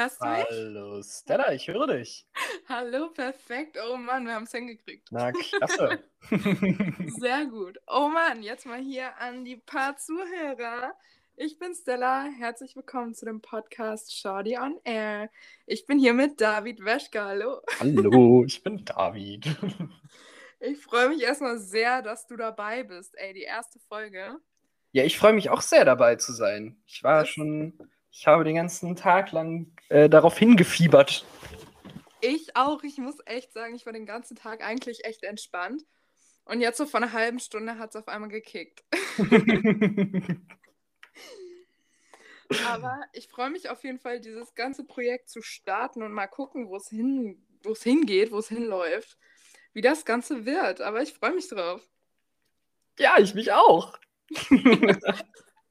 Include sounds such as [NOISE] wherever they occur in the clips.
Hörst du mich? Hallo Stella, ich höre dich. Hallo, perfekt. Oh Mann, wir haben es hingekriegt. Na, klasse. [LAUGHS] Sehr gut. Oh Mann, jetzt mal hier an die paar Zuhörer. Ich bin Stella. Herzlich willkommen zu dem Podcast Shorty on Air. Ich bin hier mit David Weschke. Hallo. Hallo, ich bin David. [LAUGHS] Ich freue mich erstmal sehr, dass du dabei bist. Ey, die erste Folge. Ja, ich freue mich auch sehr dabei zu sein. Ich war Das- schon, ich habe den ganzen Tag lang äh, darauf hingefiebert. Ich auch. Ich muss echt sagen, ich war den ganzen Tag eigentlich echt entspannt. Und jetzt so vor einer halben Stunde hat es auf einmal gekickt. [LAUGHS] Aber ich freue mich auf jeden Fall, dieses ganze Projekt zu starten und mal gucken, wo es hin, wo es hingeht, wo es hinläuft, wie das Ganze wird. Aber ich freue mich drauf. ja, ich mich auch. [LAUGHS]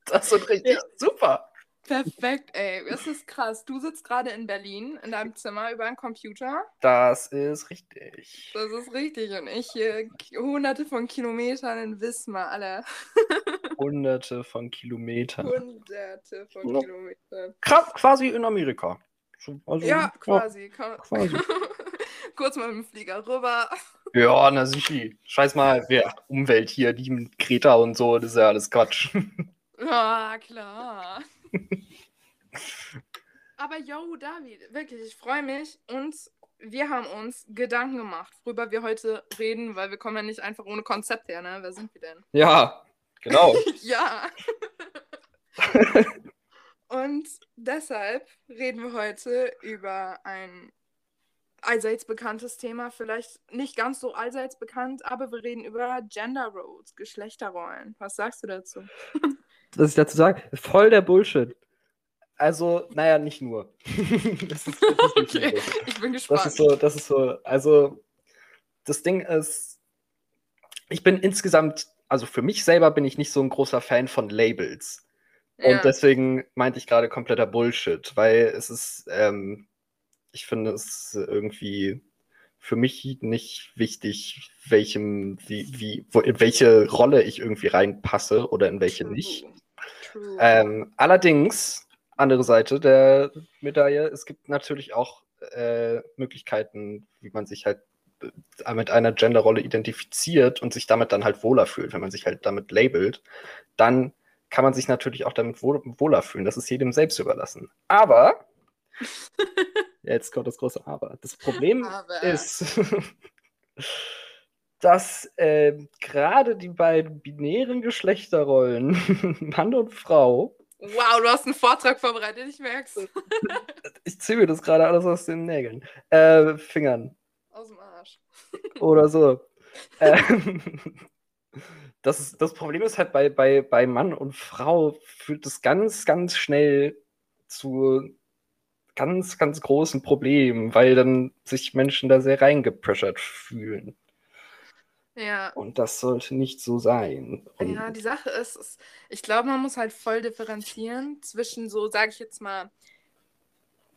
das wird richtig Ja. super. Perfekt, ey. Das ist krass. Du sitzt gerade in Berlin in deinem Zimmer über einen Computer. Das ist richtig. Das ist richtig. Und ich hier hunderte von Kilometern in Wismar, alle. [LAUGHS] Hunderte von Kilometern. Hunderte von Ja. Kilometern. Gra- Quasi in Amerika. So, Also, Ja, quasi. Komm. quasi. [LAUGHS] Kurz mal mit dem Flieger rüber. Ja, na sicher. Scheiß mal, wer Umwelt hier, die mit Greta und so, das ist ja alles Quatsch. [LAUGHS] Ja, klar. Aber yo, David, wirklich, ich freue mich und wir haben uns Gedanken gemacht, worüber wir heute reden, weil wir kommen ja nicht einfach ohne Konzept her, ne? Wer sind wir denn? Ja, genau. [LAUGHS] ja. und deshalb reden wir heute über ein allseits bekanntes Thema, vielleicht nicht ganz so allseits bekannt, aber wir reden über Gender Roles, Geschlechterrollen. Was sagst du dazu? Was ich dazu sage, voll der Bullshit. Also, naja, nicht nur. [LAUGHS] das ist, das ist nicht nur [LAUGHS] Okay, so. ich bin Das gespannt. ist so, das ist so, also das Ding ist, ich bin insgesamt, also für mich selber bin ich nicht so ein großer Fan von Labels. Ja. Und deswegen meinte ich gerade kompletter Bullshit, weil es ist, ähm, ich finde es irgendwie für mich nicht wichtig, welchem, wie, wie, wo, in welche Rolle ich irgendwie reinpasse oder in welche True. nicht. True. Ähm, allerdings, andere Seite der Medaille, es gibt natürlich auch äh, Möglichkeiten, wie man sich halt äh, mit einer Genderrolle identifiziert und sich damit dann halt wohler fühlt. Wenn man sich halt damit labelt, dann kann man sich natürlich auch damit wohl, wohler fühlen. Das ist jedem selbst überlassen. Aber, [LAUGHS] jetzt kommt das große Aber. Das Problem Aber- ist, [LAUGHS] dass äh, gerade die beiden binären Geschlechterrollen, [LAUGHS] Mann und Frau, Wow, du hast einen Vortrag vorbereitet, ich merk's. [LAUGHS] ich ziehe mir das gerade alles aus den Nägeln, äh, Fingern Aus dem Arsch. oder so. ähm, das, das Problem ist halt bei, bei, bei Mann und Frau führt es ganz, ganz schnell zu ganz, ganz großen Problemen, weil dann sich Menschen da sehr reingepressert fühlen. Ja. Und das sollte nicht so sein. Und Ja, die Sache ist, ist ich glaube, man muss halt voll differenzieren zwischen so, sage ich jetzt mal,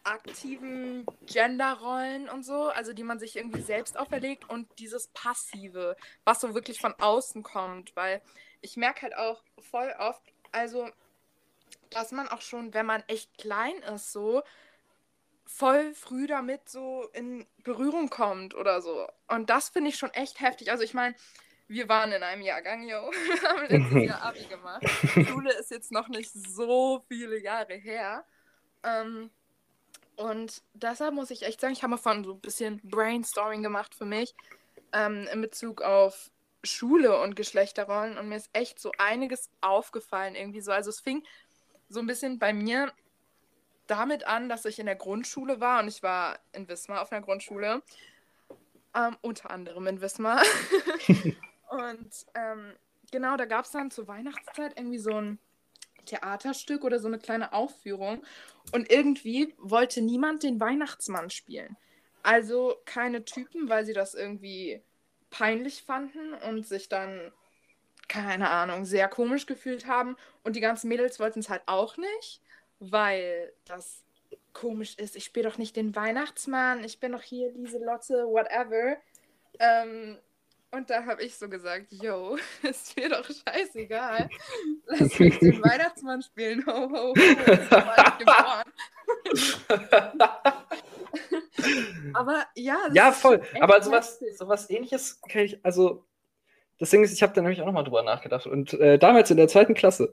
aktiven Genderrollen und so, also die man sich irgendwie selbst auferlegt und dieses Passive, was so wirklich von außen kommt, weil ich merke halt auch voll oft, also, dass man auch schon, wenn man echt klein ist, so voll früh damit so in Berührung kommt oder so. Und das finde ich schon echt heftig. Also ich meine, wir waren in einem Jahrgang, yo. [LAUGHS] Wir haben letztes Jahr [LAUGHS] Abi gemacht. Schule ist jetzt noch nicht so viele Jahre her. Ähm, und deshalb muss ich echt sagen, ich habe mal von so ein bisschen Brainstorming gemacht für mich ähm, in Bezug auf Schule und Geschlechterrollen. Und mir ist echt so einiges aufgefallen irgendwie so. Also es fing so ein bisschen bei mir damit an, dass ich in der Grundschule war und ich war in Wismar auf einer Grundschule. Ähm, unter anderem in Wismar. [LAUGHS] und ähm, genau, da gab es dann zur Weihnachtszeit irgendwie so ein Theaterstück oder so eine kleine Aufführung. Und irgendwie wollte niemand den Weihnachtsmann spielen. Also keine Typen, weil sie das irgendwie peinlich fanden und sich dann, keine Ahnung, sehr komisch gefühlt haben. Und die ganzen Mädels wollten es halt auch nicht, weil das komisch ist. Ich spiele doch nicht den Weihnachtsmann, ich bin doch hier Lieselotte, whatever. Ähm, Und da habe ich so gesagt, yo, [LAUGHS] ist mir doch scheißegal. Lass mich den [LAUGHS] Weihnachtsmann spielen. Ho, ho, ho. [LAUGHS] Aber ja. das Ja, voll. Aber sowas, sowas ähnliches kann ich, also, das Ding ist, ich habe da nämlich auch nochmal drüber nachgedacht. Und äh, damals in der zweiten Klasse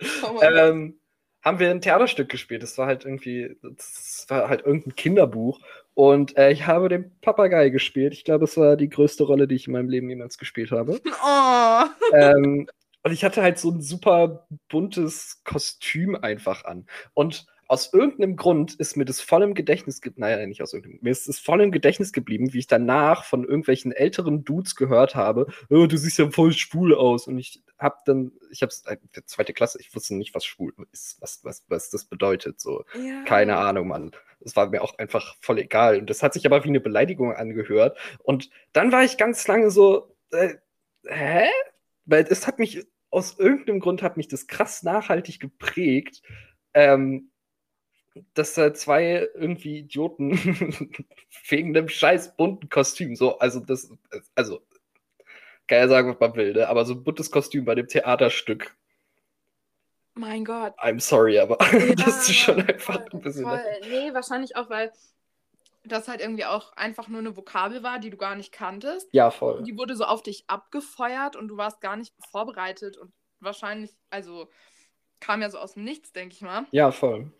[LAUGHS] Mal. ähm, haben wir ein Theaterstück gespielt. Das war halt irgendwie, das war halt irgendein Kinderbuch. Und äh, ich habe den Papagei gespielt. Ich glaube, es war die größte Rolle, die ich in meinem Leben jemals gespielt habe. [LAUGHS] Oh. ähm, und ich hatte halt so ein super buntes Kostüm einfach an. Und aus irgendeinem Grund ist mir das voll im Gedächtnis geblieben. Naja, nicht aus irgendeinem. Mir ist es voll im Gedächtnis geblieben, wie ich danach von irgendwelchen älteren Dudes gehört habe: oh, Du siehst ja voll schwul aus. Und ich hab dann, ich hab's, äh, zweite Klasse, ich wusste nicht, was schwul ist, was, was, was das bedeutet. So. Ja. Keine Ahnung, Mann. Es war mir auch einfach voll egal. Und das hat sich aber wie eine Beleidigung angehört. Und dann war ich ganz lange so, äh, hä? Weil es hat mich, aus irgendeinem Grund hat mich das krass nachhaltig geprägt, ähm, dass da zwei irgendwie Idioten [LAUGHS] wegen einem scheiß bunten Kostüm, so, also das, also, kann ja sagen, was man will, ne? aber so ein buntes Kostüm bei dem Theaterstück, Mein Gott. I'm sorry, aber [LAUGHS] das ist schon Ja, einfach voll, ein bisschen. Voll. Nee, wahrscheinlich auch, weil das halt irgendwie auch einfach nur eine Vokabel war, die du gar nicht kanntest. Ja, voll. Die wurde so auf dich abgefeuert und du warst gar nicht vorbereitet und wahrscheinlich, also kam ja so aus dem Nichts, denke ich mal. Ja, voll.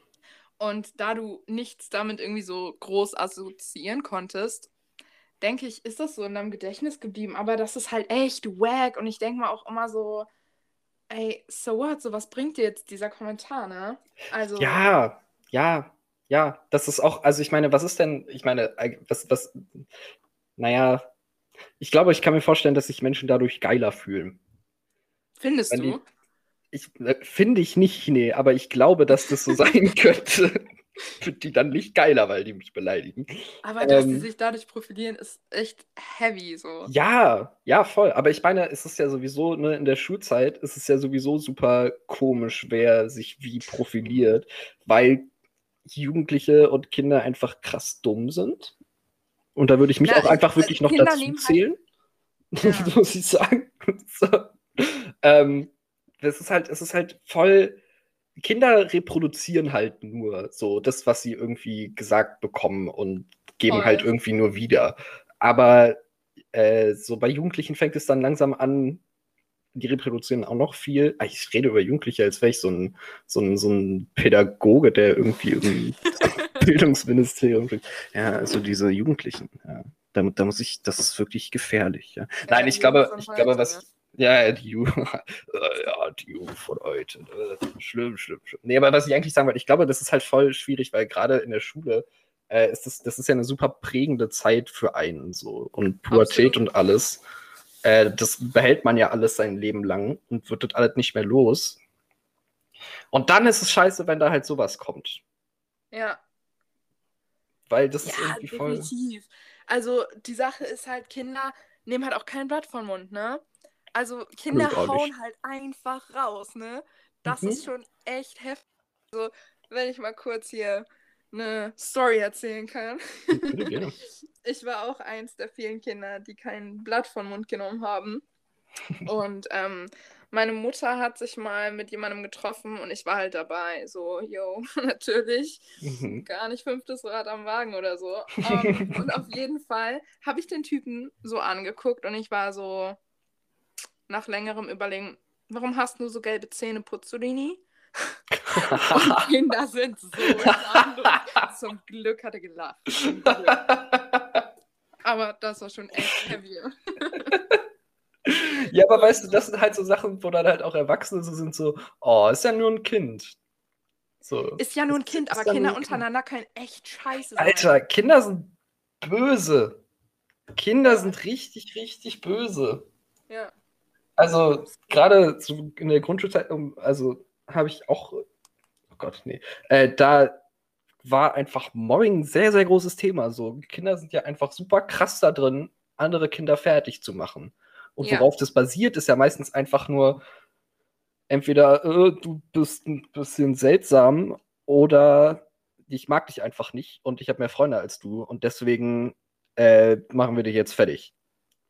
Und da du nichts damit irgendwie so groß assoziieren konntest, denke ich, ist das so in deinem Gedächtnis geblieben. Aber das ist halt echt wack. Und ich denke mal auch immer so, ey, so what? So was bringt dir jetzt dieser Kommentar, ne? Also. Ja, ja, ja. Das ist auch, also ich meine, was ist denn, ich meine, was, was, naja, ich glaube, ich kann mir vorstellen, dass sich Menschen dadurch geiler fühlen. Findest Wenn du? die- Ich äh, finde ich nicht, nee, aber ich glaube, dass das so [LAUGHS] sein könnte. Finde die dann nicht geiler, weil die mich beleidigen. Aber dass ähm, die sich dadurch profilieren, ist echt heavy so. Ja, ja, voll. Aber ich meine, es ist ja sowieso, ne, in der Schulzeit ist es ja sowieso super komisch, wer sich wie profiliert, weil Jugendliche und Kinder einfach krass dumm sind. Und da würde ich mich Ja, auch einfach ich- wirklich noch Kinder dazu halt- zählen. [LAUGHS] Ja. muss ich sagen. [LAUGHS] so. ähm, das ist halt, es ist halt voll. Kinder reproduzieren halt nur so das, was sie irgendwie gesagt bekommen und geben Voll. halt irgendwie nur wieder. Aber äh, so bei Jugendlichen fängt es dann langsam an, die reproduzieren auch noch viel. Ah, Ich rede über Jugendliche, als wäre ich so ein, so, ein, so ein Pädagoge, der irgendwie im [LAUGHS] Bildungsministerium. Ja, also diese Jugendlichen, ja. Da, da muss ich, das ist wirklich gefährlich. Ja. Nein, ich glaube, ich glaube, heute, was. Ja, die Jugend. [LAUGHS] ja, die Jugend von heute. ne. Schlimm, schlimm, schlimm. Nee, aber was ich eigentlich sagen wollte, ich glaube, das ist halt voll schwierig, weil gerade in der Schule äh, ist das, das ist ja eine super prägende Zeit für einen so. Und Pubertät Absolut. und alles. Äh, das behält man ja alles sein Leben lang und wird das alles nicht mehr los. Und dann ist es scheiße, wenn da halt sowas kommt. Ja. Weil das ist Ja, irgendwie voll. definitiv. Also die Sache ist halt, Kinder nehmen halt auch kein Blatt vom Mund, ne? Also Kinder hauen halt einfach raus, ne? Das Mhm. ist schon echt heftig. Also, wenn ich mal kurz hier eine Story erzählen kann. Bitte gerne. [LAUGHS] Ich war auch eins der vielen Kinder, die kein Blatt vom Mund genommen haben. Und ähm, meine Mutter hat sich mal mit jemandem getroffen und ich war halt dabei. So, yo, [LAUGHS] natürlich Mhm. gar nicht fünftes Rad am Wagen oder so. [LAUGHS] Ähm, und auf jeden Fall habe ich den Typen so angeguckt und ich war so nach längerem Überlegen, warum hast du so gelbe Zähne, Puzzolini? [LAUGHS] Und Kinder sind so. Zum Glück hat er gelacht. Aber das war schon echt heavy. [LAUGHS] Ja, aber weißt du, das sind halt so Sachen, wo dann halt auch Erwachsene so sind, so, oh, ist ja nur ein Kind. So. Ist ja nur ein Ist- Kind, ist aber ja Kinder untereinander können echt scheiße sein. Alter, Kinder sind böse. Kinder sind richtig, richtig böse. Ja. Also, gerade so in der Grundschulzeit, um- also habe ich auch, oh Gott, nee, äh, da war einfach Mobbing ein sehr, sehr großes Thema. So, Kinder sind ja einfach super krass da drin, andere Kinder fertig zu machen. Und Ja. worauf das basiert, ist ja meistens einfach nur entweder äh, du bist ein bisschen seltsam oder ich mag dich einfach nicht und ich habe mehr Freunde als du und deswegen äh, machen wir dich jetzt fertig.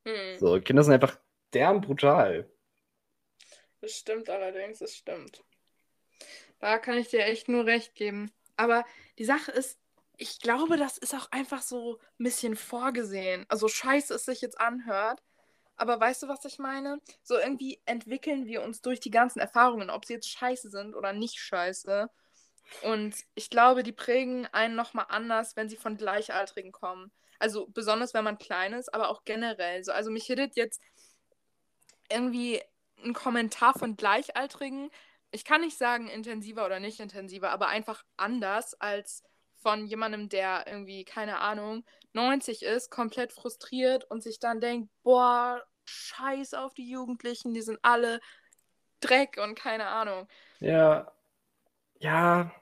Hm. So, Kinder sind einfach derm brutal. Das stimmt allerdings, das stimmt. Da kann ich dir echt nur recht geben. Aber die Sache ist, ich glaube, das ist auch einfach so ein bisschen vorgesehen. Also scheiße es sich jetzt anhört. Aber weißt du, was ich meine? So irgendwie entwickeln wir uns durch die ganzen Erfahrungen, ob sie jetzt scheiße sind oder nicht scheiße. Und ich glaube, die prägen einen nochmal anders, wenn sie von Gleichaltrigen kommen. Also besonders, wenn man klein ist, aber auch generell. So, also mich hittet jetzt irgendwie ein Kommentar von Gleichaltrigen. Ich kann nicht sagen intensiver oder nicht intensiver, aber einfach anders als von jemandem, der irgendwie, keine Ahnung, 90 ist, komplett frustriert und sich dann denkt, boah, scheiß auf die Jugendlichen, die sind alle Dreck und keine Ahnung. Ja. Ja.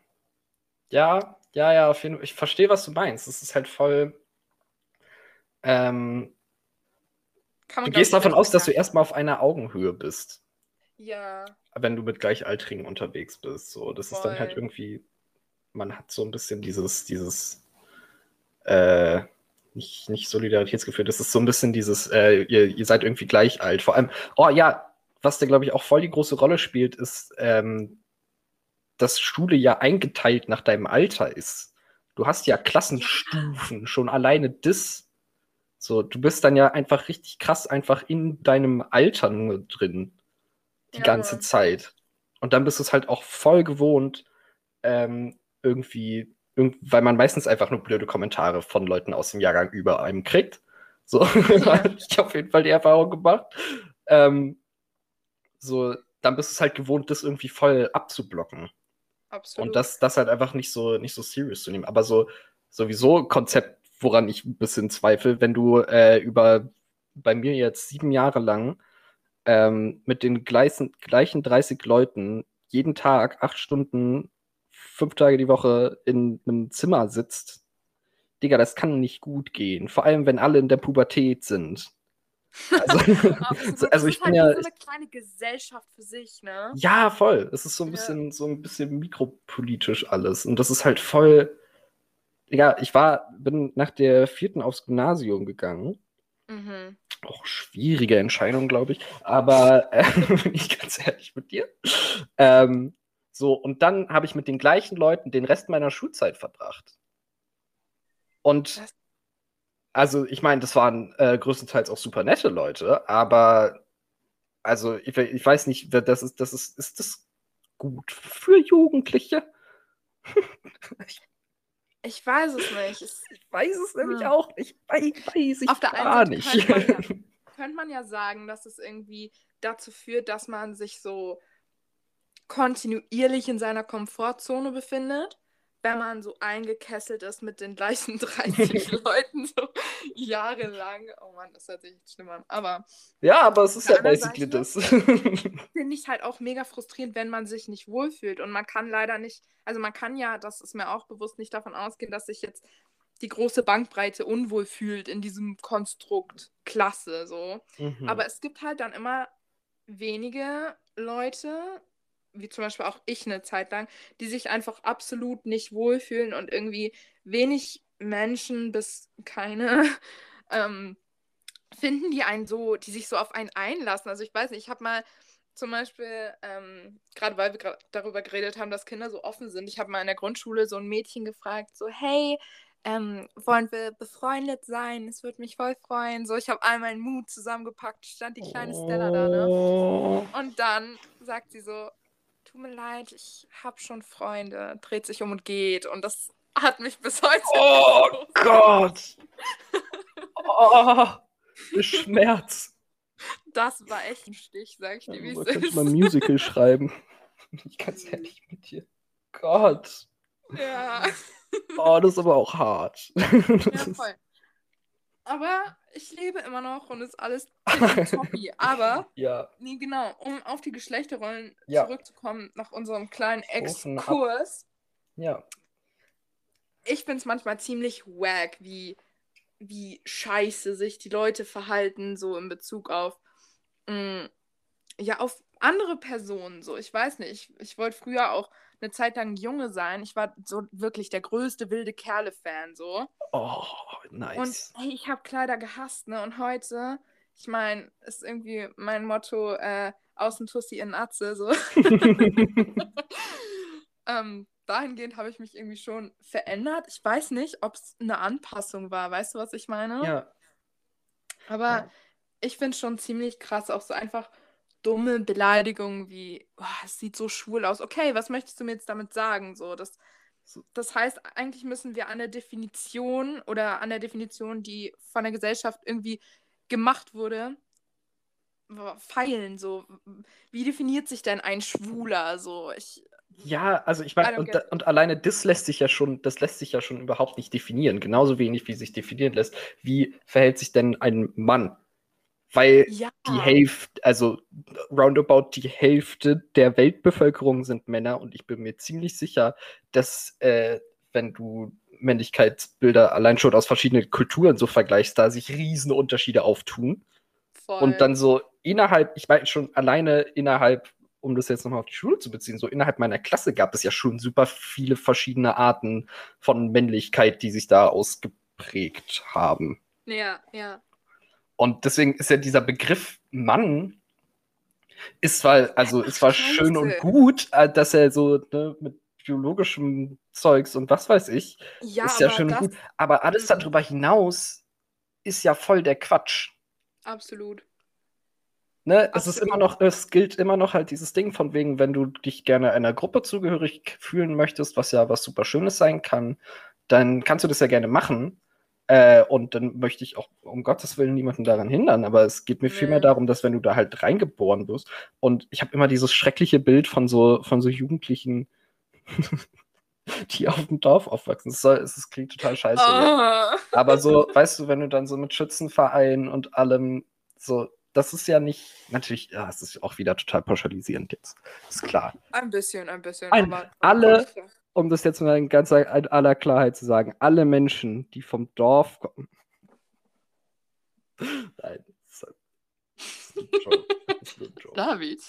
Ja, ja, ja, auf jeden Fall. Ich verstehe, was du meinst. Es ist halt voll. Ähm, du gehst davon aus, dass du erstmal auf einer Augenhöhe bist. Ja. Wenn du mit Gleichaltrigen unterwegs bist. So, das voll. ist dann halt irgendwie man hat so ein bisschen dieses, dieses, äh, nicht, nicht Solidaritätsgefühl, das ist so ein bisschen dieses, äh, ihr, ihr seid irgendwie gleich alt. Vor allem, oh ja, was da, glaube ich, auch voll die große Rolle spielt, ist, ähm, dass Schule ja eingeteilt nach deinem Alter ist. Du hast ja Klassenstufen, schon alleine das. So, du bist dann ja einfach richtig krass einfach in deinem Alter nur drin. Die ja. ganze Zeit. Und dann bist du es halt auch voll gewohnt, ähm, irgendwie, weil man meistens einfach nur blöde Kommentare von Leuten aus dem Jahrgang über einem kriegt. So, [LAUGHS] ja. ich habe auf jeden Fall die Erfahrung gemacht. Ähm, so, dann bist du es halt gewohnt, das irgendwie voll abzublocken. Absolut. Und das, das halt einfach nicht so, nicht so serious zu nehmen. Aber so, sowieso Konzept, woran ich ein bisschen zweifle, wenn du äh, über bei mir jetzt sieben Jahre lang ähm, mit den gleichen, gleichen 30 Leuten jeden Tag acht Stunden fünf Tage die Woche in einem Zimmer sitzt, Digga, das kann nicht gut gehen. Vor allem, wenn alle in der Pubertät sind. Also, [LAUGHS] [LAUGHS] also ich bin halt ja. so eine kleine Gesellschaft für sich, ne? Ja, voll. Es ist so ein bisschen, ja. so ein bisschen mikropolitisch alles. Und das ist halt voll. Ja, ich war, bin nach der vierten aufs Gymnasium gegangen. Mhm. Auch schwierige Entscheidung, glaube ich. Aber [LAUGHS] äh, bin ich ganz ehrlich mit dir. Ähm, so, und dann habe ich mit den gleichen Leuten den Rest meiner Schulzeit verbracht. Und also, ich meine, das waren äh, größtenteils auch super nette Leute, aber also ich, ich, weiß nicht, das ist, das ist, ist das gut für Jugendliche? [LAUGHS] ich, ich, weiß es nicht. Ich weiß es nämlich hm. auch nicht. Weiß, weiß ich Auf der gar einen Seite nicht. Könnte man, ja, [LAUGHS] könnte man ja sagen, dass es irgendwie dazu führt, dass man sich so kontinuierlich in seiner Komfortzone befindet, wenn man so eingekesselt ist mit den gleichen [LAUGHS] 30 [LAUGHS] Leuten so jahrelang. Oh Mann, das hört sich echt schlimm an. Aber. Ja, aber es ist ja basically das. [LAUGHS] Finde ich halt auch mega frustrierend, wenn man sich nicht wohlfühlt. Und man kann leider nicht, also man kann ja, das ist mir auch bewusst, nicht davon ausgehen, dass sich jetzt die große Bankbreite unwohl fühlt in diesem Konstrukt Klasse so. Mhm. Aber es gibt halt dann immer wenige Leute, wie zum Beispiel auch ich eine Zeit lang, die sich einfach absolut nicht wohlfühlen und irgendwie wenig Menschen bis keine [LAUGHS] ähm, finden, die einen so, die sich so auf einen einlassen. Also ich weiß nicht, ich habe mal zum Beispiel, ähm, gerade weil wir gerade darüber geredet haben, dass Kinder so offen sind, ich habe mal in der Grundschule so ein Mädchen gefragt, so, hey, ähm, wollen wir befreundet sein? Es würde mich voll freuen. So, ich habe all meinen Mut zusammengepackt, stand die kleine Stella da, ne? Oh. Und dann sagt sie so, tut mir leid, ich habe schon Freunde, dreht sich um und geht. Und das hat mich bis heute. Oh [LAUGHS] Gott! oh, Schmerz. Das war echt ein Stich, sag ich dir, wie ja, es ist. Ich mal ein Musical schreiben. Ich es ehrlich mit dir. Gott. Ja. Oh, das ist aber auch hart. Ja, voll. Aber ich lebe immer noch und ist alles [LAUGHS] toppy. Aber, ja. nee, genau, um auf die Geschlechterrollen ja. zurückzukommen, nach unserem kleinen Exkurs. Ja. Ich finde es manchmal ziemlich wack, wie, wie scheiße sich die Leute verhalten, so in Bezug auf, mh, mm, ja, auf andere Personen. So, ich weiß nicht, ich, ich wollte früher auch eine Zeit lang Junge sein. Ich war so wirklich der größte wilde Kerle-Fan, so. Oh, nice. Und hey, ich habe Kleider gehasst, ne? Und heute, ich meine, ist irgendwie mein Motto, äh, außen Tussi in Atze, so. [LAUGHS] [LAUGHS] ähm, dahingehend habe ich mich irgendwie schon verändert. Ich weiß nicht, ob es eine Anpassung war. Weißt du, was ich meine? Ja. Aber Ja. ich finde es schon ziemlich krass, auch so einfach dumme Beleidigungen wie, oh, es sieht so schwul aus. Okay, was möchtest du mir jetzt damit sagen? So, das, das heißt, eigentlich müssen wir an der Definition oder an der Definition, die von der Gesellschaft irgendwie gemacht wurde, feilen. So, wie definiert sich denn ein Schwuler? So, ich, Ja, also ich meine, und, und alleine das lässt sich ja schon, das lässt sich ja schon überhaupt nicht definieren. Genauso wenig, wie sich definieren lässt, wie verhält sich denn ein Mann? Weil ja, die Hälfte, also roundabout die Hälfte der Weltbevölkerung sind Männer und ich bin mir ziemlich sicher, dass äh, wenn du Männlichkeitsbilder allein schon aus verschiedenen Kulturen so vergleichst, da sich riesen Unterschiede auftun. voll. Und dann so innerhalb, ich meine schon alleine innerhalb, um das jetzt nochmal auf die Schule zu beziehen, so innerhalb meiner Klasse gab es ja schon super viele verschiedene Arten von Männlichkeit, die sich da ausgeprägt haben. Ja, ja. Und deswegen ist ja dieser Begriff Mann ist zwar, also ist zwar schön und gut, äh, dass er so ne, mit biologischem Zeugs und was weiß ich, Ja, ist ja schön und gut. Aber alles Mhm. darüber hinaus ist ja voll der Quatsch. absolut. Ne, es ist immer noch, es gilt immer noch halt dieses Ding von wegen, wenn du dich gerne einer Gruppe zugehörig fühlen möchtest, was ja was super Schönes sein kann, dann kannst du das ja gerne machen. Äh, und dann möchte ich auch um Gottes Willen niemanden daran hindern, aber es geht mir vielmehr darum, dass wenn du da halt reingeboren wirst und ich habe immer dieses schreckliche Bild von so von so Jugendlichen, [LAUGHS] die auf dem Dorf aufwachsen. Es, soll, es, klingt total scheiße. Ah. Aber so, weißt du, wenn du dann so mit Schützenverein und allem so, das ist ja nicht, natürlich, ja, es ist auch wieder total pauschalisierend jetzt. Ist klar. Ein bisschen, ein bisschen. Ein- aber alle-. Um das jetzt mal in ganz in aller Klarheit zu sagen, alle Menschen, die vom Dorf kommen. Nein, das ist ein Joke. Das ist ein [LAUGHS] Joke. David.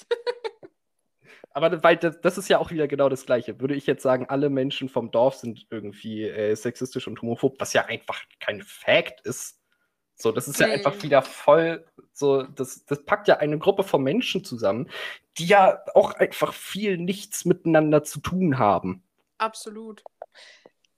[LAUGHS] Aber weil das, das ist ja auch wieder genau das Gleiche. Würde ich jetzt sagen, alle Menschen vom Dorf sind irgendwie äh, sexistisch und homophob, was ja einfach kein Fact ist. So, das ist ja Nee. einfach wieder voll so, das, das packt ja eine Gruppe von Menschen zusammen, die ja auch einfach viel nichts miteinander zu tun haben. Absolut.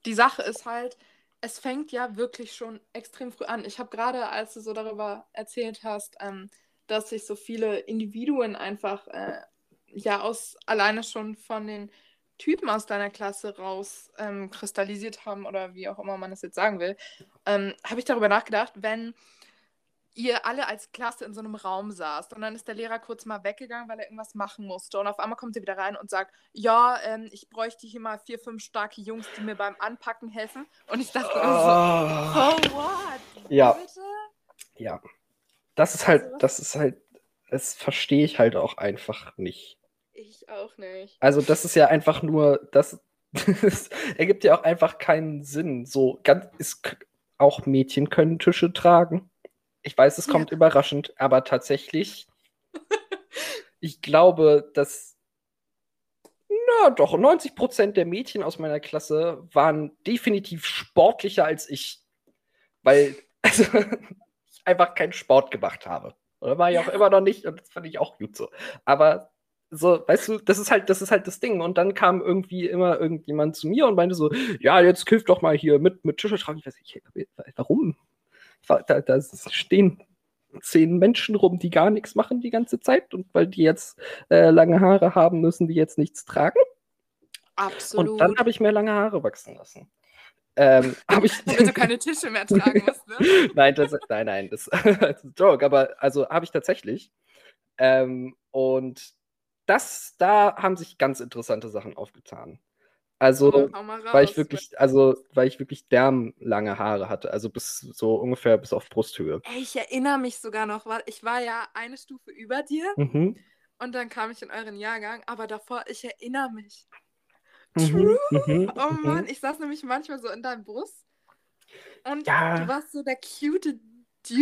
Die Sache ist halt, es fängt ja wirklich schon extrem früh an. Ich habe gerade, als du so darüber erzählt hast, ähm, dass sich so viele Individuen einfach äh, ja aus alleine schon von den Typen aus deiner Klasse raus ähm, kristallisiert haben oder wie auch immer man das jetzt sagen will, ähm, habe ich darüber nachgedacht, wenn ihr alle als Klasse in so einem Raum saßt und dann ist der Lehrer kurz mal weggegangen, weil er irgendwas machen musste und auf einmal kommt er wieder rein und sagt, ja, ähm, ich bräuchte hier mal vier, fünf starke Jungs, die mir beim Anpacken helfen und ich dachte Ah. so, oh what? Ja. Bitte? Ja. Das ist halt, Also das ist halt, das verstehe ich halt auch einfach nicht. Ich auch nicht. Also, das ist ja einfach nur, das, das [LAUGHS] ergibt ja auch einfach keinen Sinn. So, ganz, ist, auch Mädchen können Tische tragen. Ich weiß, es Ja. kommt überraschend, aber tatsächlich, [LAUGHS] ich glaube, dass, na doch, 90% der Mädchen aus meiner Klasse waren definitiv sportlicher als ich. Weil, [LAUGHS] also, ich einfach keinen Sport gemacht habe. Oder war ich auch Ja. immer noch nicht und das fand ich auch gut so. Aber so, weißt du, das ist halt, das ist halt das Ding. Und dann kam irgendwie immer irgendjemand zu mir und meinte so, ja, jetzt kiff doch mal hier mit, mit Tische tragen. Ich weiß nicht, warum? Da, da stehen zehn Menschen rum, die gar nichts machen die ganze Zeit und weil die jetzt äh, lange Haare haben, müssen die jetzt nichts tragen. Absolut. Und dann habe ich mir lange Haare wachsen lassen. Ähm, [LAUGHS] habe ich Damit du keine Tische mehr tragen [LAUGHS] musst, ne? nein, das, nein, nein, das, [LAUGHS] das ist ein Joke, aber also habe ich tatsächlich. Ähm, und das, da haben sich ganz interessante Sachen aufgetan. Also, raus. weil ich wirklich, also, weil ich wirklich dermlange Haare hatte, also bis so ungefähr bis auf Brusthöhe. Ey, ich erinnere mich sogar noch, weil ich war ja eine Stufe über dir Mhm. und dann kam ich in euren Jahrgang, aber davor, ich erinnere mich. Mhm. True? Mhm. Oh mhm. Mann, ich saß nämlich manchmal so in deinem Bus und Ja. du warst so der cute Dude,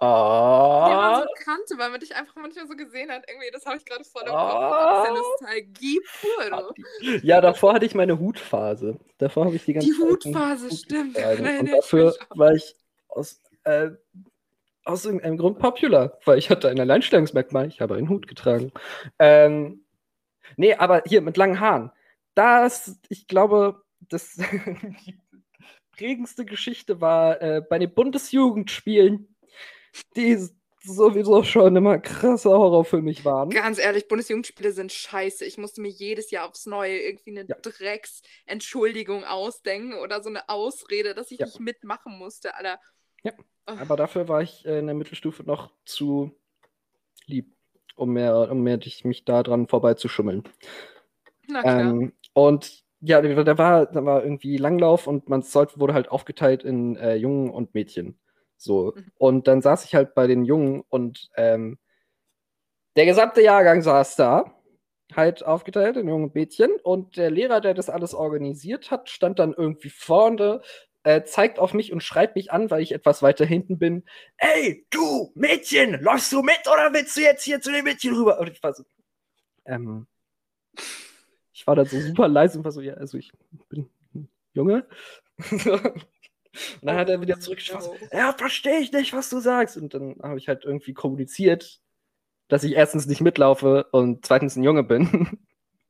den man Oh, so kannte, weil man dich einfach manchmal so gesehen hat. Irgendwie, das habe ich gerade voll im Oh. Kopf. Das ist ja Nostalgie pur, ja, davor hatte ich meine Hutphase. Davor habe ich die ganze Die Hutphase, Hut stimmt. Nein, Und dafür war ich aus, äh, aus irgendeinem Grund popular, weil ich hatte ein Alleinstellungsmerkmal. Ich habe einen Hut getragen. Ähm, nee, aber hier mit langen Haaren. das, ich glaube, das [LAUGHS] prägendste Geschichte war äh, bei den Bundesjugendspielen, die sowieso schon immer krasser Horror für mich waren. Ganz ehrlich, Bundesjugendspiele sind scheiße. Ich musste mir jedes Jahr aufs Neue irgendwie eine Ja. Drecksentschuldigung ausdenken oder so eine Ausrede, dass ich Ja. nicht mitmachen musste, Alter. Ja. Oh. Aber dafür war ich äh, in der Mittelstufe noch zu lieb, um mehr, um mehr mich da dran vorbeizuschummeln. Na klar. Ähm, und ja, da war, da war irgendwie Langlauf und man sollte, wurde halt aufgeteilt in äh, Jungen und Mädchen. So. Mhm. Und dann saß ich halt bei den Jungen und ähm, der gesamte Jahrgang saß da, halt aufgeteilt in Jungen und Mädchen. Und der Lehrer, der das alles organisiert hat, stand dann irgendwie vorne, äh, zeigt auf mich und schreit mich an, weil ich etwas weiter hinten bin. Ey, du Mädchen, läufst du mit oder willst du jetzt hier zu den Mädchen rüber? Und ich war so, ähm, ich war dann so super leise und war so, ja, also ich bin ein Junge. und dann hat er wieder zurückgeschaut. No. Ja, verstehe ich nicht, was du sagst. Und dann habe ich halt irgendwie kommuniziert, dass ich erstens nicht mitlaufe und zweitens ein Junge bin.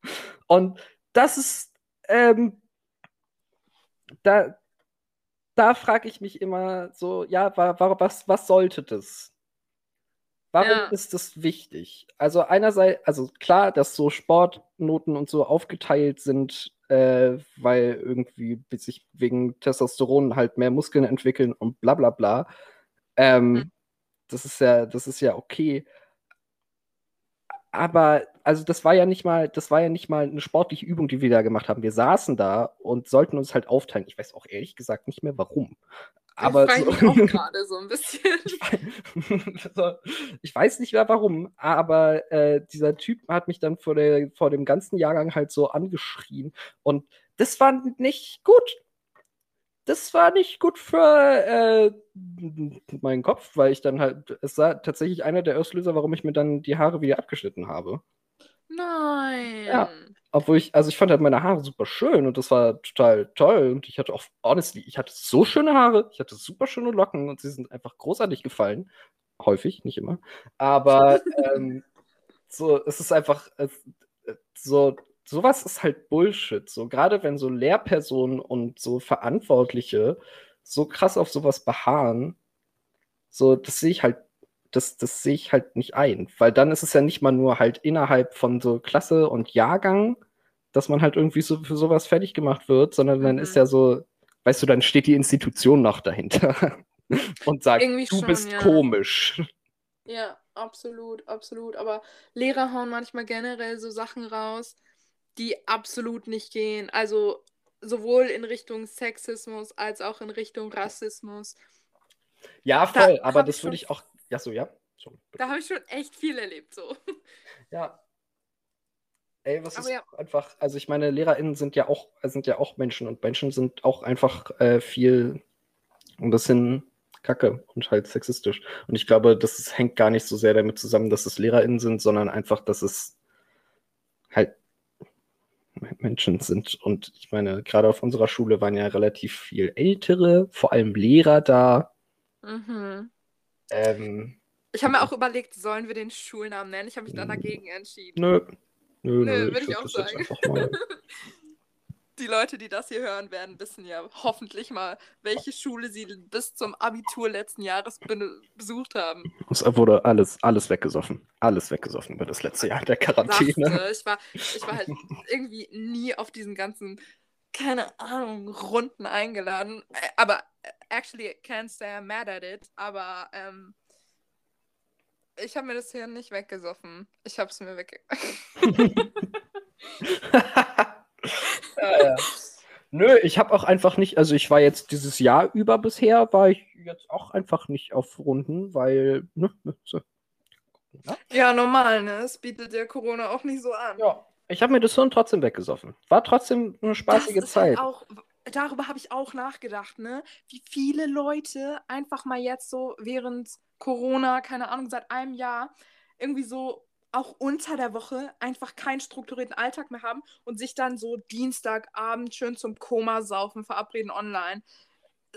[LAUGHS] und das ist, ähm, da, da frage ich mich immer so, ja, wa, wa, was, was sollte das? Warum Ja. ist das wichtig? Also einerseits, also klar, dass so Sportnoten und so aufgeteilt sind, äh, weil irgendwie sich wegen Testosteron halt mehr Muskeln entwickeln und bla bla bla. Ähm, Mhm. Das ist ja, das ist ja okay. Aber also das war ja nicht mal, das war ja nicht mal eine sportliche Übung, die wir da gemacht haben. Wir saßen da und sollten uns halt aufteilen. Ich weiß auch ehrlich gesagt nicht mehr warum. Aber ich so, auch [LAUGHS] gerade so ein bisschen. [LAUGHS] ich weiß nicht mehr warum, aber äh, dieser Typ hat mich dann vor, der, vor dem ganzen Jahrgang halt so angeschrien. Und das war nicht gut. Das war nicht gut für äh, meinen Kopf, weil ich dann halt, es war tatsächlich einer der Auslöser, warum ich mir dann die Haare wieder abgeschnitten habe. Nein. Ja. Obwohl ich, also ich fand halt meine Haare super schön und das war total toll. Und ich hatte auch, honestly, ich hatte so schöne Haare, ich hatte super schöne Locken und sie sind einfach großartig gefallen. Häufig, nicht immer. Aber [LAUGHS] ähm, so, es ist einfach äh, so, sowas ist halt Bullshit. So, gerade wenn so Lehrpersonen und so Verantwortliche so krass auf sowas beharren, so, das sehe ich halt das, das sehe ich halt nicht ein. Weil dann ist es ja nicht mal nur halt innerhalb von so Klasse und Jahrgang, dass man halt irgendwie so für sowas fertig gemacht wird, sondern dann Mhm. ist ja so, weißt du, dann steht die Institution noch dahinter [LAUGHS] und sagt, Irgendwie du schon, bist ja. komisch. Ja, absolut, absolut. Aber Lehrer hauen manchmal generell so Sachen raus, die absolut nicht gehen. Also sowohl in Richtung Sexismus als auch in Richtung Rassismus. Ja, Da voll, aber hab das würde ich auch. Ja, so, ja. So. Da habe ich schon echt viel erlebt, so. Ja. Ey, was Aber ist ja. einfach, also ich meine, LehrerInnen sind ja auch, sind ja auch Menschen und Menschen sind auch einfach äh, viel ein bisschen kacke und halt sexistisch. Und ich glaube, das ist, hängt gar nicht so sehr damit zusammen, dass es LehrerInnen sind, sondern einfach, dass es halt Menschen sind. Und ich meine, gerade auf unserer Schule waren ja relativ viel ältere, vor allem Lehrer da. Mhm. Ähm, Ich habe mir auch überlegt, sollen wir den Schulnamen nennen? Ich habe mich dann dagegen entschieden. nö. Nö, Nö, nö, würd ich würd auch sagen. [LAUGHS] Die Leute, die das hier hören werden, wissen ja hoffentlich mal, welche Schule sie bis zum Abitur letzten Jahres be besucht haben. Es wurde alles, alles weggesoffen. Alles weggesoffen über das letzte Jahr der Quarantäne. Sachte. Ich war, ich war halt irgendwie nie auf diesen ganzen, keine Ahnung, Runden eingeladen. Äh, Aber äh, actually, can't say I'm mad at it. Aber ähm, ich habe mir das hier nicht weggesoffen. Ich habe es mir wegge... [LAUGHS] ja, ja. Nö, ich habe auch einfach nicht, also ich war jetzt dieses Jahr über bisher, war ich jetzt auch einfach nicht auf Runden, weil, ne, ne, so. Ja, normal, ne? Es bietet ja Corona auch nicht so an. Ja, ich habe mir das Hirn trotzdem weggesoffen. War trotzdem eine spaßige das ist Zeit. Halt auch, darüber habe ich auch nachgedacht, ne? Wie viele Leute einfach mal jetzt so während Corona, keine Ahnung, seit einem Jahr, irgendwie so auch unter der Woche einfach keinen strukturierten Alltag mehr haben und sich dann so Dienstagabend schön zum Koma saufen verabreden online.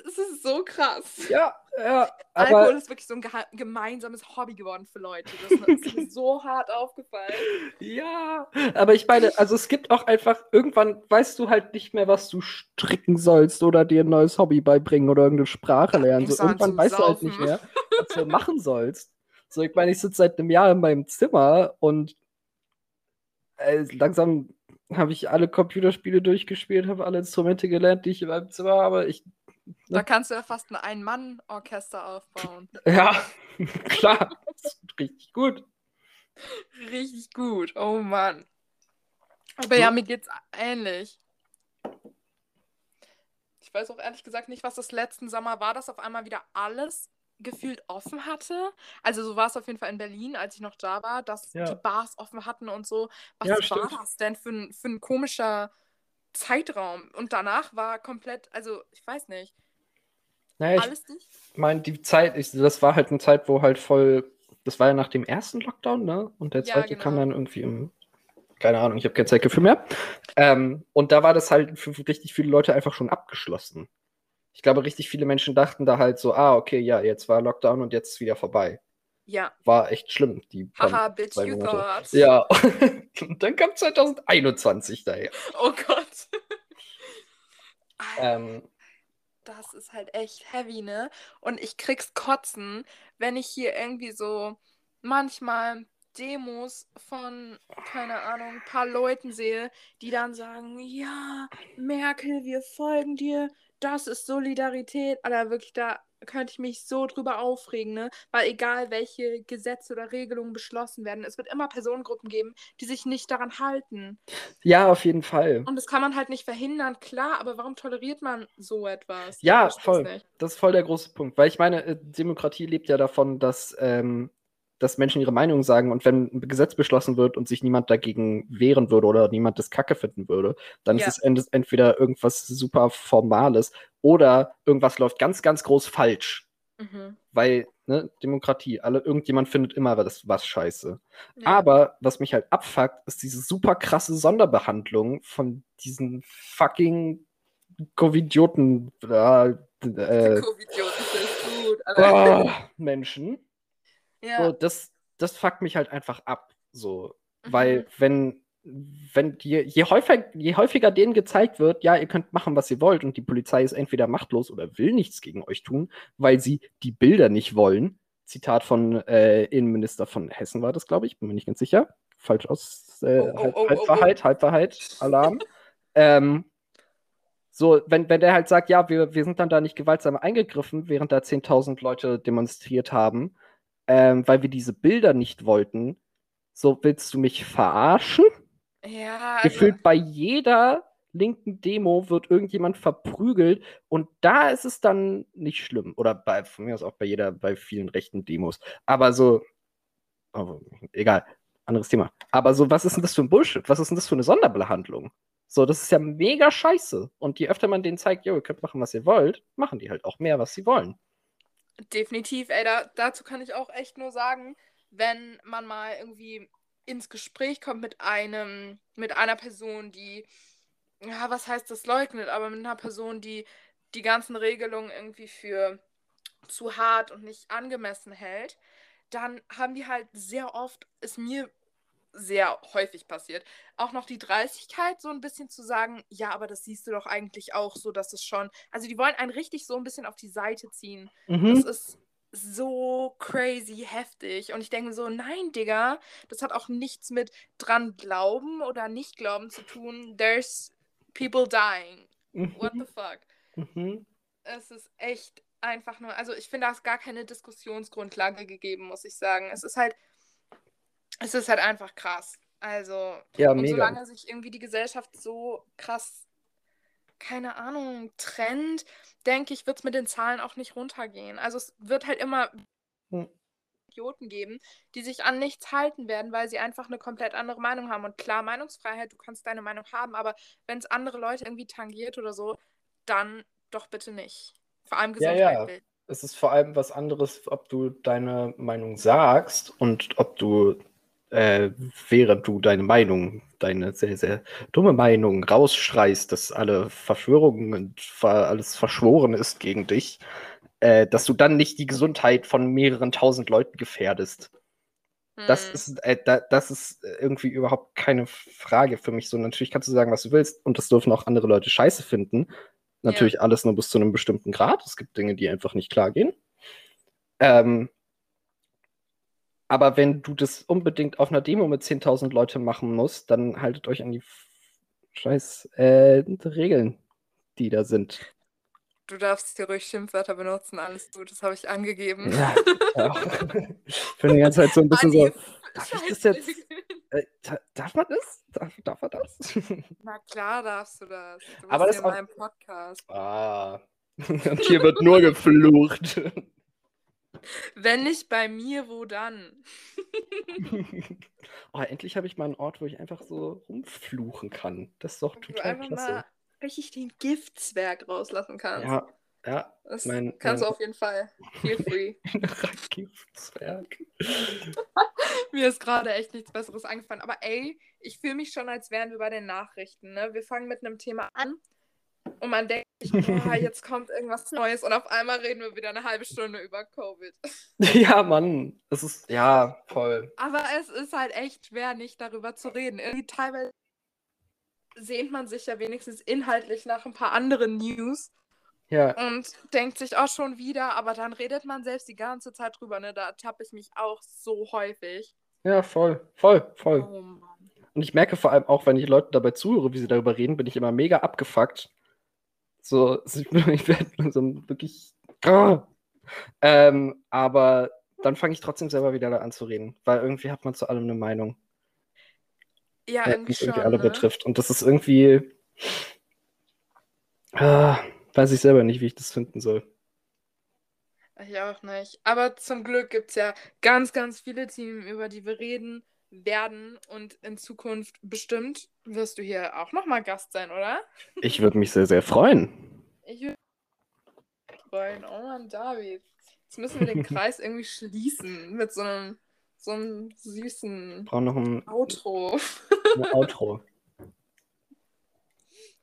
Es ist so krass. Ja, ja. [LAUGHS] Alkohol ist wirklich so ein gemeinsames Hobby geworden für Leute. Das ist mir so hart aufgefallen. ja, aber ich meine, also es gibt auch einfach, irgendwann weißt du halt nicht mehr, was du stricken sollst oder dir ein neues Hobby beibringen oder irgendeine Sprache lernen. So, irgendwann weißt du halt saufen. nicht mehr, was du [LAUGHS] machen sollst. So, ich meine, ich sitze seit einem Jahr in meinem Zimmer und äh, langsam habe ich alle Computerspiele durchgespielt, habe alle Instrumente gelernt, die ich in meinem Zimmer habe. Ich, Da kannst du ja fast ein Ein-Mann-Orchester aufbauen. [LAUGHS] ja, [LAUGHS] klar, richtig gut. Richtig gut. Oh Mann. Aber ja, mir geht's ähnlich. Ich weiß auch ehrlich gesagt nicht, was das letzten Sommer war, dass auf einmal wieder alles gefühlt offen hatte. Also so war es auf jeden Fall in Berlin, als ich noch da war, dass Ja. die Bars offen hatten und so. Was Ja, war das denn für ein, für ein komischer Zeitraum? Und danach war komplett, also ich weiß nicht, Naja, ich alles dicht. meine, die Zeit, ich, das war halt eine Zeit, wo halt voll, das war ja nach dem ersten Lockdown, ne? Und der Ja, zweite kam genau. dann irgendwie im, keine Ahnung, ich habe kein Zeitgefühl mehr. Ähm, und da war das halt für richtig viele Leute einfach schon abgeschlossen. Ich glaube, richtig viele Menschen dachten da halt so, ah, okay, ja, jetzt war Lockdown und jetzt ist wieder vorbei. Ja. War echt schlimm, die Haha, bitch, you Monate. thought. Ja, und [LAUGHS] dann kam 2021 daher. Oh Gott. Ähm, das ist halt echt heavy, ne? Und ich krieg's kotzen, wenn ich hier irgendwie so manchmal Demos von, keine Ahnung, ein paar Leuten sehe, die dann sagen, ja, Merkel, wir folgen dir, das ist Solidarität. Alter, wirklich, da könnte ich mich so drüber aufregen, ne? Weil egal, welche Gesetze oder Regelungen beschlossen werden, es wird immer Personengruppen geben, die sich nicht daran halten. ja, auf jeden Fall. Und das kann man halt nicht verhindern, klar, aber warum toleriert man so etwas? Ja, voll. nicht. Das ist voll der große Punkt. Weil ich meine, äh, Demokratie lebt ja davon, dass, ähm, dass Menschen ihre Meinung sagen und wenn ein Gesetz beschlossen wird und sich niemand dagegen wehren würde oder niemand das Kacke finden würde, dann Ja. ist es ent entweder irgendwas super Formales oder irgendwas läuft ganz, ganz groß falsch. Mhm. Weil, ne, Demokratie, alle, irgendjemand findet immer was, was scheiße. Ja. Aber was mich halt abfuckt, ist diese super krasse Sonderbehandlung von diesen fucking Covidioten, äh, äh, Covid-Idioten ist gut. Alter. oh, Menschen. Ja. So, das, das fuckt mich halt einfach ab. So. Mhm. Weil, wenn, wenn je, je, häufig, je häufiger denen gezeigt wird, ja, ihr könnt machen, was ihr wollt, und die Polizei ist entweder machtlos oder will nichts gegen euch tun, weil sie die Bilder nicht wollen. Zitat von äh, Innenminister von Hessen war das, glaube ich, bin mir nicht ganz sicher. Falsch aus. Äh, Oh, oh, Halb, oh, oh, Halbwahrheit, Halbwahrheit, Alarm. [LAUGHS] ähm, so, wenn, wenn der halt sagt, ja, wir, wir sind dann da nicht gewaltsam eingegriffen, während da 10.000 Leute demonstriert haben, ähm, weil wir diese Bilder nicht wollten, so willst du mich verarschen? ja, also, Gefühlt bei jeder linken Demo wird irgendjemand verprügelt und da ist es dann nicht schlimm. Oder bei, von mir aus auch bei jeder, bei vielen rechten Demos. Aber so, aber egal, anderes Thema. Aber so, was ist denn das für ein Bullshit? Was ist denn das für eine Sonderbehandlung? So, das ist ja mega scheiße. Und je öfter man denen zeigt, jo, ihr könnt machen, was ihr wollt, machen die halt auch mehr, was sie wollen. Definitiv, ey, da, dazu kann ich auch echt nur sagen, wenn man mal irgendwie ins Gespräch kommt mit einem, mit einer Person, die, ja, was heißt das leugnet, aber mit einer Person, die die ganzen Regelungen irgendwie für zu hart und nicht angemessen hält, dann haben die halt sehr oft, ist mir sehr häufig passiert, auch noch die Dreistigkeit, so ein bisschen zu sagen, ja, aber das siehst du doch eigentlich auch so, dass es schon. Also die wollen einen richtig so ein bisschen auf die Seite ziehen. Das ist so crazy heftig. Und ich denke mir so, nein, Digga, das hat auch nichts mit dran glauben oder nicht glauben zu tun. There's people dying. What the fuck? Mhm. Es ist echt einfach nur, also ich finde, da ist gar keine Diskussionsgrundlage gegeben, muss ich sagen. Es ist halt, es ist halt einfach krass. Also, Ja, und mega. solange sich irgendwie die Gesellschaft so krass, keine Ahnung, trennt, denke ich, wird es mit den Zahlen auch nicht runtergehen. Also es wird halt immer Hm. Idioten geben, die sich an nichts halten werden, weil sie einfach eine komplett andere Meinung haben. Und klar, Meinungsfreiheit, du kannst deine Meinung haben, aber wenn es andere Leute irgendwie tangiert oder so, dann doch bitte nicht. Vor allem Ja, ja. gesundheitlich. es ist vor allem was anderes, ob du deine Meinung sagst und ob du äh, während du deine Meinung, deine sehr, sehr dumme Meinung rausschreist, dass alle Verschwörungen und alles verschworen ist gegen dich, äh, dass du dann nicht die Gesundheit von mehreren tausend Leuten gefährdest. Das Hm. ist, äh, da, das ist irgendwie überhaupt keine Frage für mich. So, natürlich kannst du sagen, was du willst, und das dürfen auch andere Leute scheiße finden. Natürlich alles nur bis zu einem bestimmten Grad. Es gibt Dinge, die einfach nicht klar gehen. Ähm, aber wenn du das unbedingt auf einer Demo mit 10.000 Leuten machen musst, dann haltet euch an die scheiß äh, Regeln, die da sind. Du darfst hier ruhig Schimpfwörter benutzen, alles gut, das habe ich angegeben. Ja, ja. Ich bin die ganze Zeit so ein bisschen so. Anni, darf ich das jetzt- Äh, da- darf man das? Darf, darf man das? [LAUGHS] Na klar darfst du das. Du bist Aber das hier auch- in meinem Podcast. ah. [LAUGHS] Und hier wird nur geflucht. Wenn nicht bei mir, wo dann? [LAUGHS] oh, endlich habe ich mal einen Ort, wo ich einfach so rumfluchen kann. Das ist doch Wo du total einfach klasse. mal richtig den Giftzwerg rauslassen kannst. Ja, ja. das mein- kannst du mein- auf jeden Fall. Feel free. [LAUGHS] Giftzwerg. [LAUGHS] Mir ist gerade echt nichts Besseres eingefallen. Aber ey, ich fühle mich schon, als wären wir bei den Nachrichten. Ne? Wir fangen mit einem Thema an und man denkt, sich, [LAUGHS] boah, jetzt kommt irgendwas Neues und auf einmal reden wir wieder eine halbe Stunde über Covid. [LAUGHS] Ja, Mann. Es ist, ja, voll. Aber es ist halt echt schwer, nicht darüber zu reden. Irgendwie teilweise sehnt man sich ja wenigstens inhaltlich nach ein paar anderen News Ja, und denkt sich auch schon wieder, aber dann redet man selbst die ganze Zeit drüber. Ne? Da tappe ich mich auch so häufig. ja, voll, voll, voll. Oh Mann. Und ich merke vor allem auch, wenn ich Leuten dabei zuhöre, wie sie darüber reden, bin ich immer mega abgefuckt. So, [LAUGHS] ich werde so wirklich. Ah. Ähm, aber dann fange ich trotzdem selber wieder da an zu reden, weil irgendwie hat man zu allem eine Meinung, Ja, die irgendwie schon. irgendwie alle ne? betrifft. Und das ist irgendwie. Ah, weiß ich selber nicht, wie ich das finden soll. Ich auch nicht. Aber zum Glück gibt es ja ganz, ganz viele Themen, über die wir reden werden. Und in Zukunft bestimmt wirst du hier auch nochmal Gast sein, oder? Ich würde mich sehr, sehr freuen. Ich würde mich freuen. Oh Mann, David. Jetzt müssen wir den [LAUGHS] Kreis irgendwie schließen mit so einem, so einem süßen Ich brauche noch ein, Outro. [LAUGHS] ein Outro.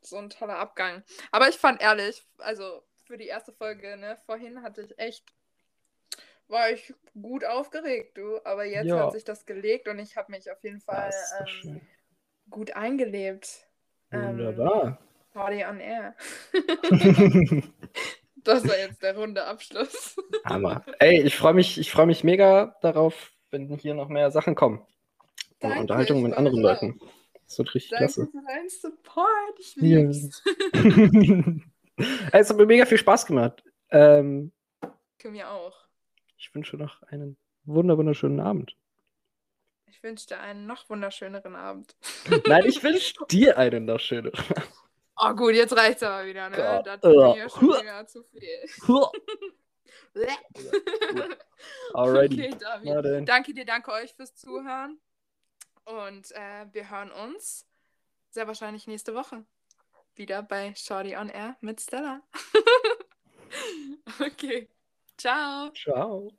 So ein toller Abgang. Aber ich fand ehrlich, also für die erste Folge, ne, vorhin hatte ich echt, war ich gut aufgeregt, du. Aber jetzt Ja. hat sich das gelegt und ich habe mich auf jeden Fall ähm, gut eingelebt. Ähm, Wunderbar. Party on Air. [LAUGHS] Das war jetzt der runde Abschluss. Hammer. Ey, ich freue mich, ich freue mich mega darauf, wenn hier noch mehr Sachen kommen. Danke, Unterhaltung mit anderen auch. Leuten. Das wird richtig Danke klasse. für deinen Support. Ich Ja. lieb's. [LAUGHS] Ey, es hat mir mega viel Spaß gemacht. Ähm, mir auch. Ich wünsche noch einen wunder wunderschönen Abend. Ich wünsche dir einen noch wunderschöneren Abend. [LAUGHS] Nein, ich wünsche dir einen noch schönen. Oh gut, jetzt reicht's aber wieder, ne? Ja. Das ist mir ja schon Ja. wieder zu viel. [LAUGHS] Alrighty. Okay, David. Danke dir, danke euch fürs Zuhören. Und äh, wir hören uns sehr wahrscheinlich nächste Woche wieder bei Shorty on Air mit Stella. [LAUGHS] okay. Ciao. Ciao.